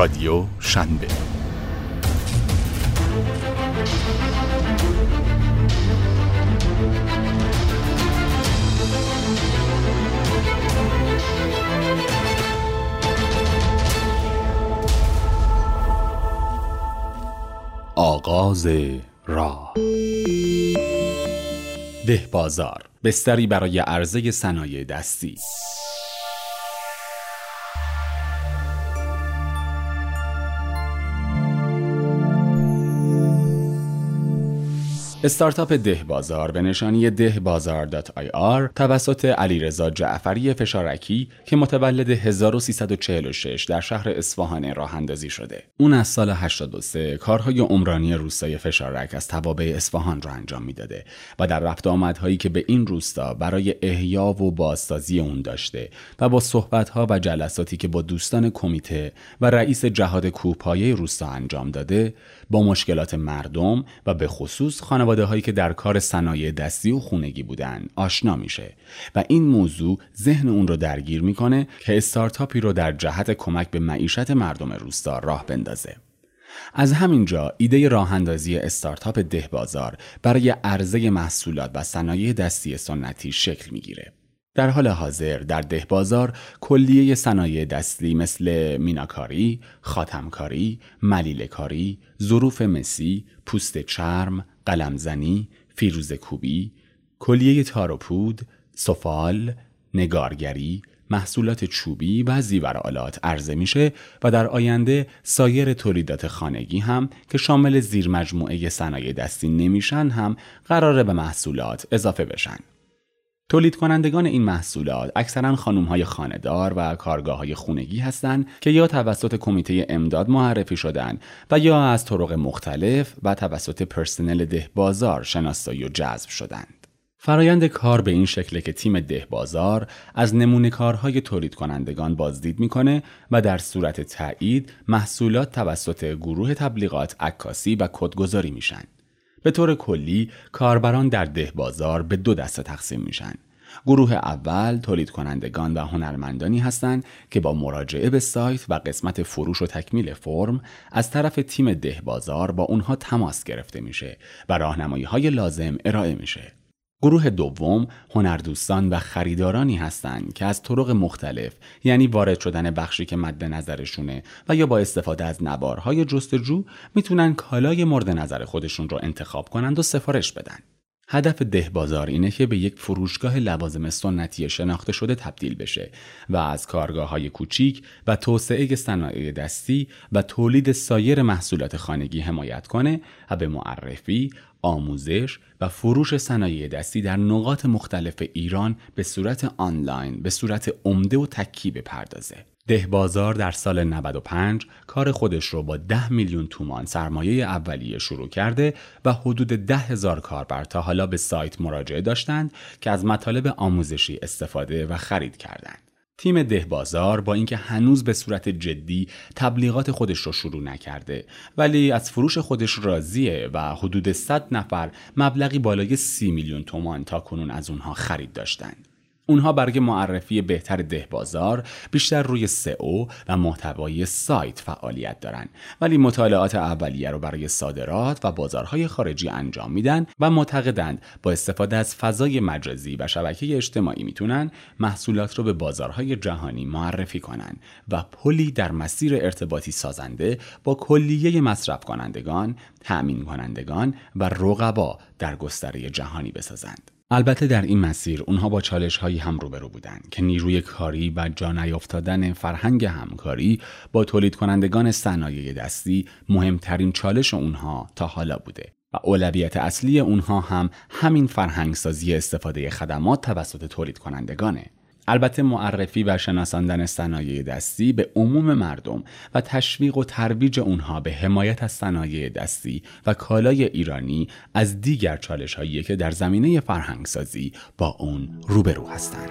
رادیو شنبه. آغاز راه. ده بازار بستری برای عرضه صنایع دستی. استارتاپ ده بازار به نشانی ده بازار آر توسط علیرضا جعفری فشارکی که متولد 1346 در شهر اصفهان راه اندازی شده. اون از سال 83 کارهای عمرانی روستای فشارک از توابع اصفهان را انجام می‌داده و در رفت آمدهایی که به این روستا برای احیا و بازسازی اون داشته و با صحبتها و جلساتی که با دوستان کمیته و رئیس جهاد کوپایه روستا انجام داده با مشکلات مردم و به خصوص خانواده هایی که در کار صنایع دستی و خونگی بودن آشنا میشه و این موضوع ذهن اون رو درگیر می‌کنه که استارتاپی رو در جهت کمک به معیشت مردم روستا راه بندازه از همینجا ایده راه اندازی استارتاپ ده بازار برای عرضه محصولات و صنایع دستی سنتی شکل می‌گیره. در حال حاضر در ده بازار کلیه صنایع دستی مثل میناکاری، خاتمکاری، ملیلکاری، ظروف مسی، پوست چرم، قلمزنی، فیروز کوبی، کلیه تاروپود، سفال، نگارگری، محصولات چوبی و زیورآلات عرضه میشه و در آینده سایر تولیدات خانگی هم که شامل زیر مجموعه صنایع دستی نمیشن هم قراره به محصولات اضافه بشن. تولید کنندگان این محصولات اکثرا خانم های خاندار و کارگاه های خونگی هستند که یا توسط کمیته امداد معرفی شدن و یا از طرق مختلف و توسط پرسنل ده بازار شناسایی و جذب شدند. فرایند کار به این شکل که تیم ده بازار از نمونه کارهای تولید کنندگان بازدید می‌کنه و در صورت تایید محصولات توسط گروه تبلیغات عکاسی و کدگذاری میشن. به طور کلی کاربران در ده بازار به دو دسته تقسیم میشن. گروه اول تولید کنندگان و هنرمندانی هستند که با مراجعه به سایت و قسمت فروش و تکمیل فرم از طرف تیم ده بازار با اونها تماس گرفته میشه و راهنمایی های لازم ارائه میشه. گروه دوم هنردوستان و خریدارانی هستند که از طرق مختلف یعنی وارد شدن بخشی که مد نظرشونه و یا با استفاده از نوارهای جستجو می‌تونن کالای مورد نظر خودشون رو انتخاب کنند و سفارش بدن. هدف ده بازار اینه که به یک فروشگاه لوازم سنتی شناخته شده تبدیل بشه و از کارگاه های کوچیک و توسعه صنایع دستی و تولید سایر محصولات خانگی حمایت کنه و به معرفی، آموزش و فروش صنایع دستی در نقاط مختلف ایران به صورت آنلاین به صورت عمده و تکی بپردازه. ده بازار در سال 95 کار خودش رو با 10 میلیون تومان سرمایه اولیه شروع کرده و حدود 10 هزار کاربر تا حالا به سایت مراجعه داشتند که از مطالب آموزشی استفاده و خرید کردند. تیم ده بازار با اینکه هنوز به صورت جدی تبلیغات خودش رو شروع نکرده ولی از فروش خودش راضیه و حدود 100 نفر مبلغی بالای 30 میلیون تومان تا کنون از اونها خرید داشتند. اونها برای معرفی بهتر ده بازار بیشتر روی سئو و محتوای سایت فعالیت دارن ولی مطالعات اولیه رو برای صادرات و بازارهای خارجی انجام میدن و معتقدند با استفاده از فضای مجازی و شبکه اجتماعی می‌تونن محصولات رو به بازارهای جهانی معرفی کنن و پلی در مسیر ارتباطی سازنده با کلیه مصرف کنندگان، تأمین کنندگان و رقبا در گستره جهانی بسازند. البته در این مسیر اونها با چالش هایی هم روبرو بودند که نیروی کاری و جا نیافتادن فرهنگ همکاری با تولید کنندگان صنایع دستی مهمترین چالش اونها تا حالا بوده و اولویت اصلی اونها هم همین فرهنگسازی استفاده خدمات توسط تولید کنندگانه البته معرفی و شناساندن صنایع دستی به عموم مردم و تشویق و ترویج اونها به حمایت از صنایع دستی و کالای ایرانی از دیگر چالش هایی که در زمینه فرهنگسازی با اون روبرو هستند.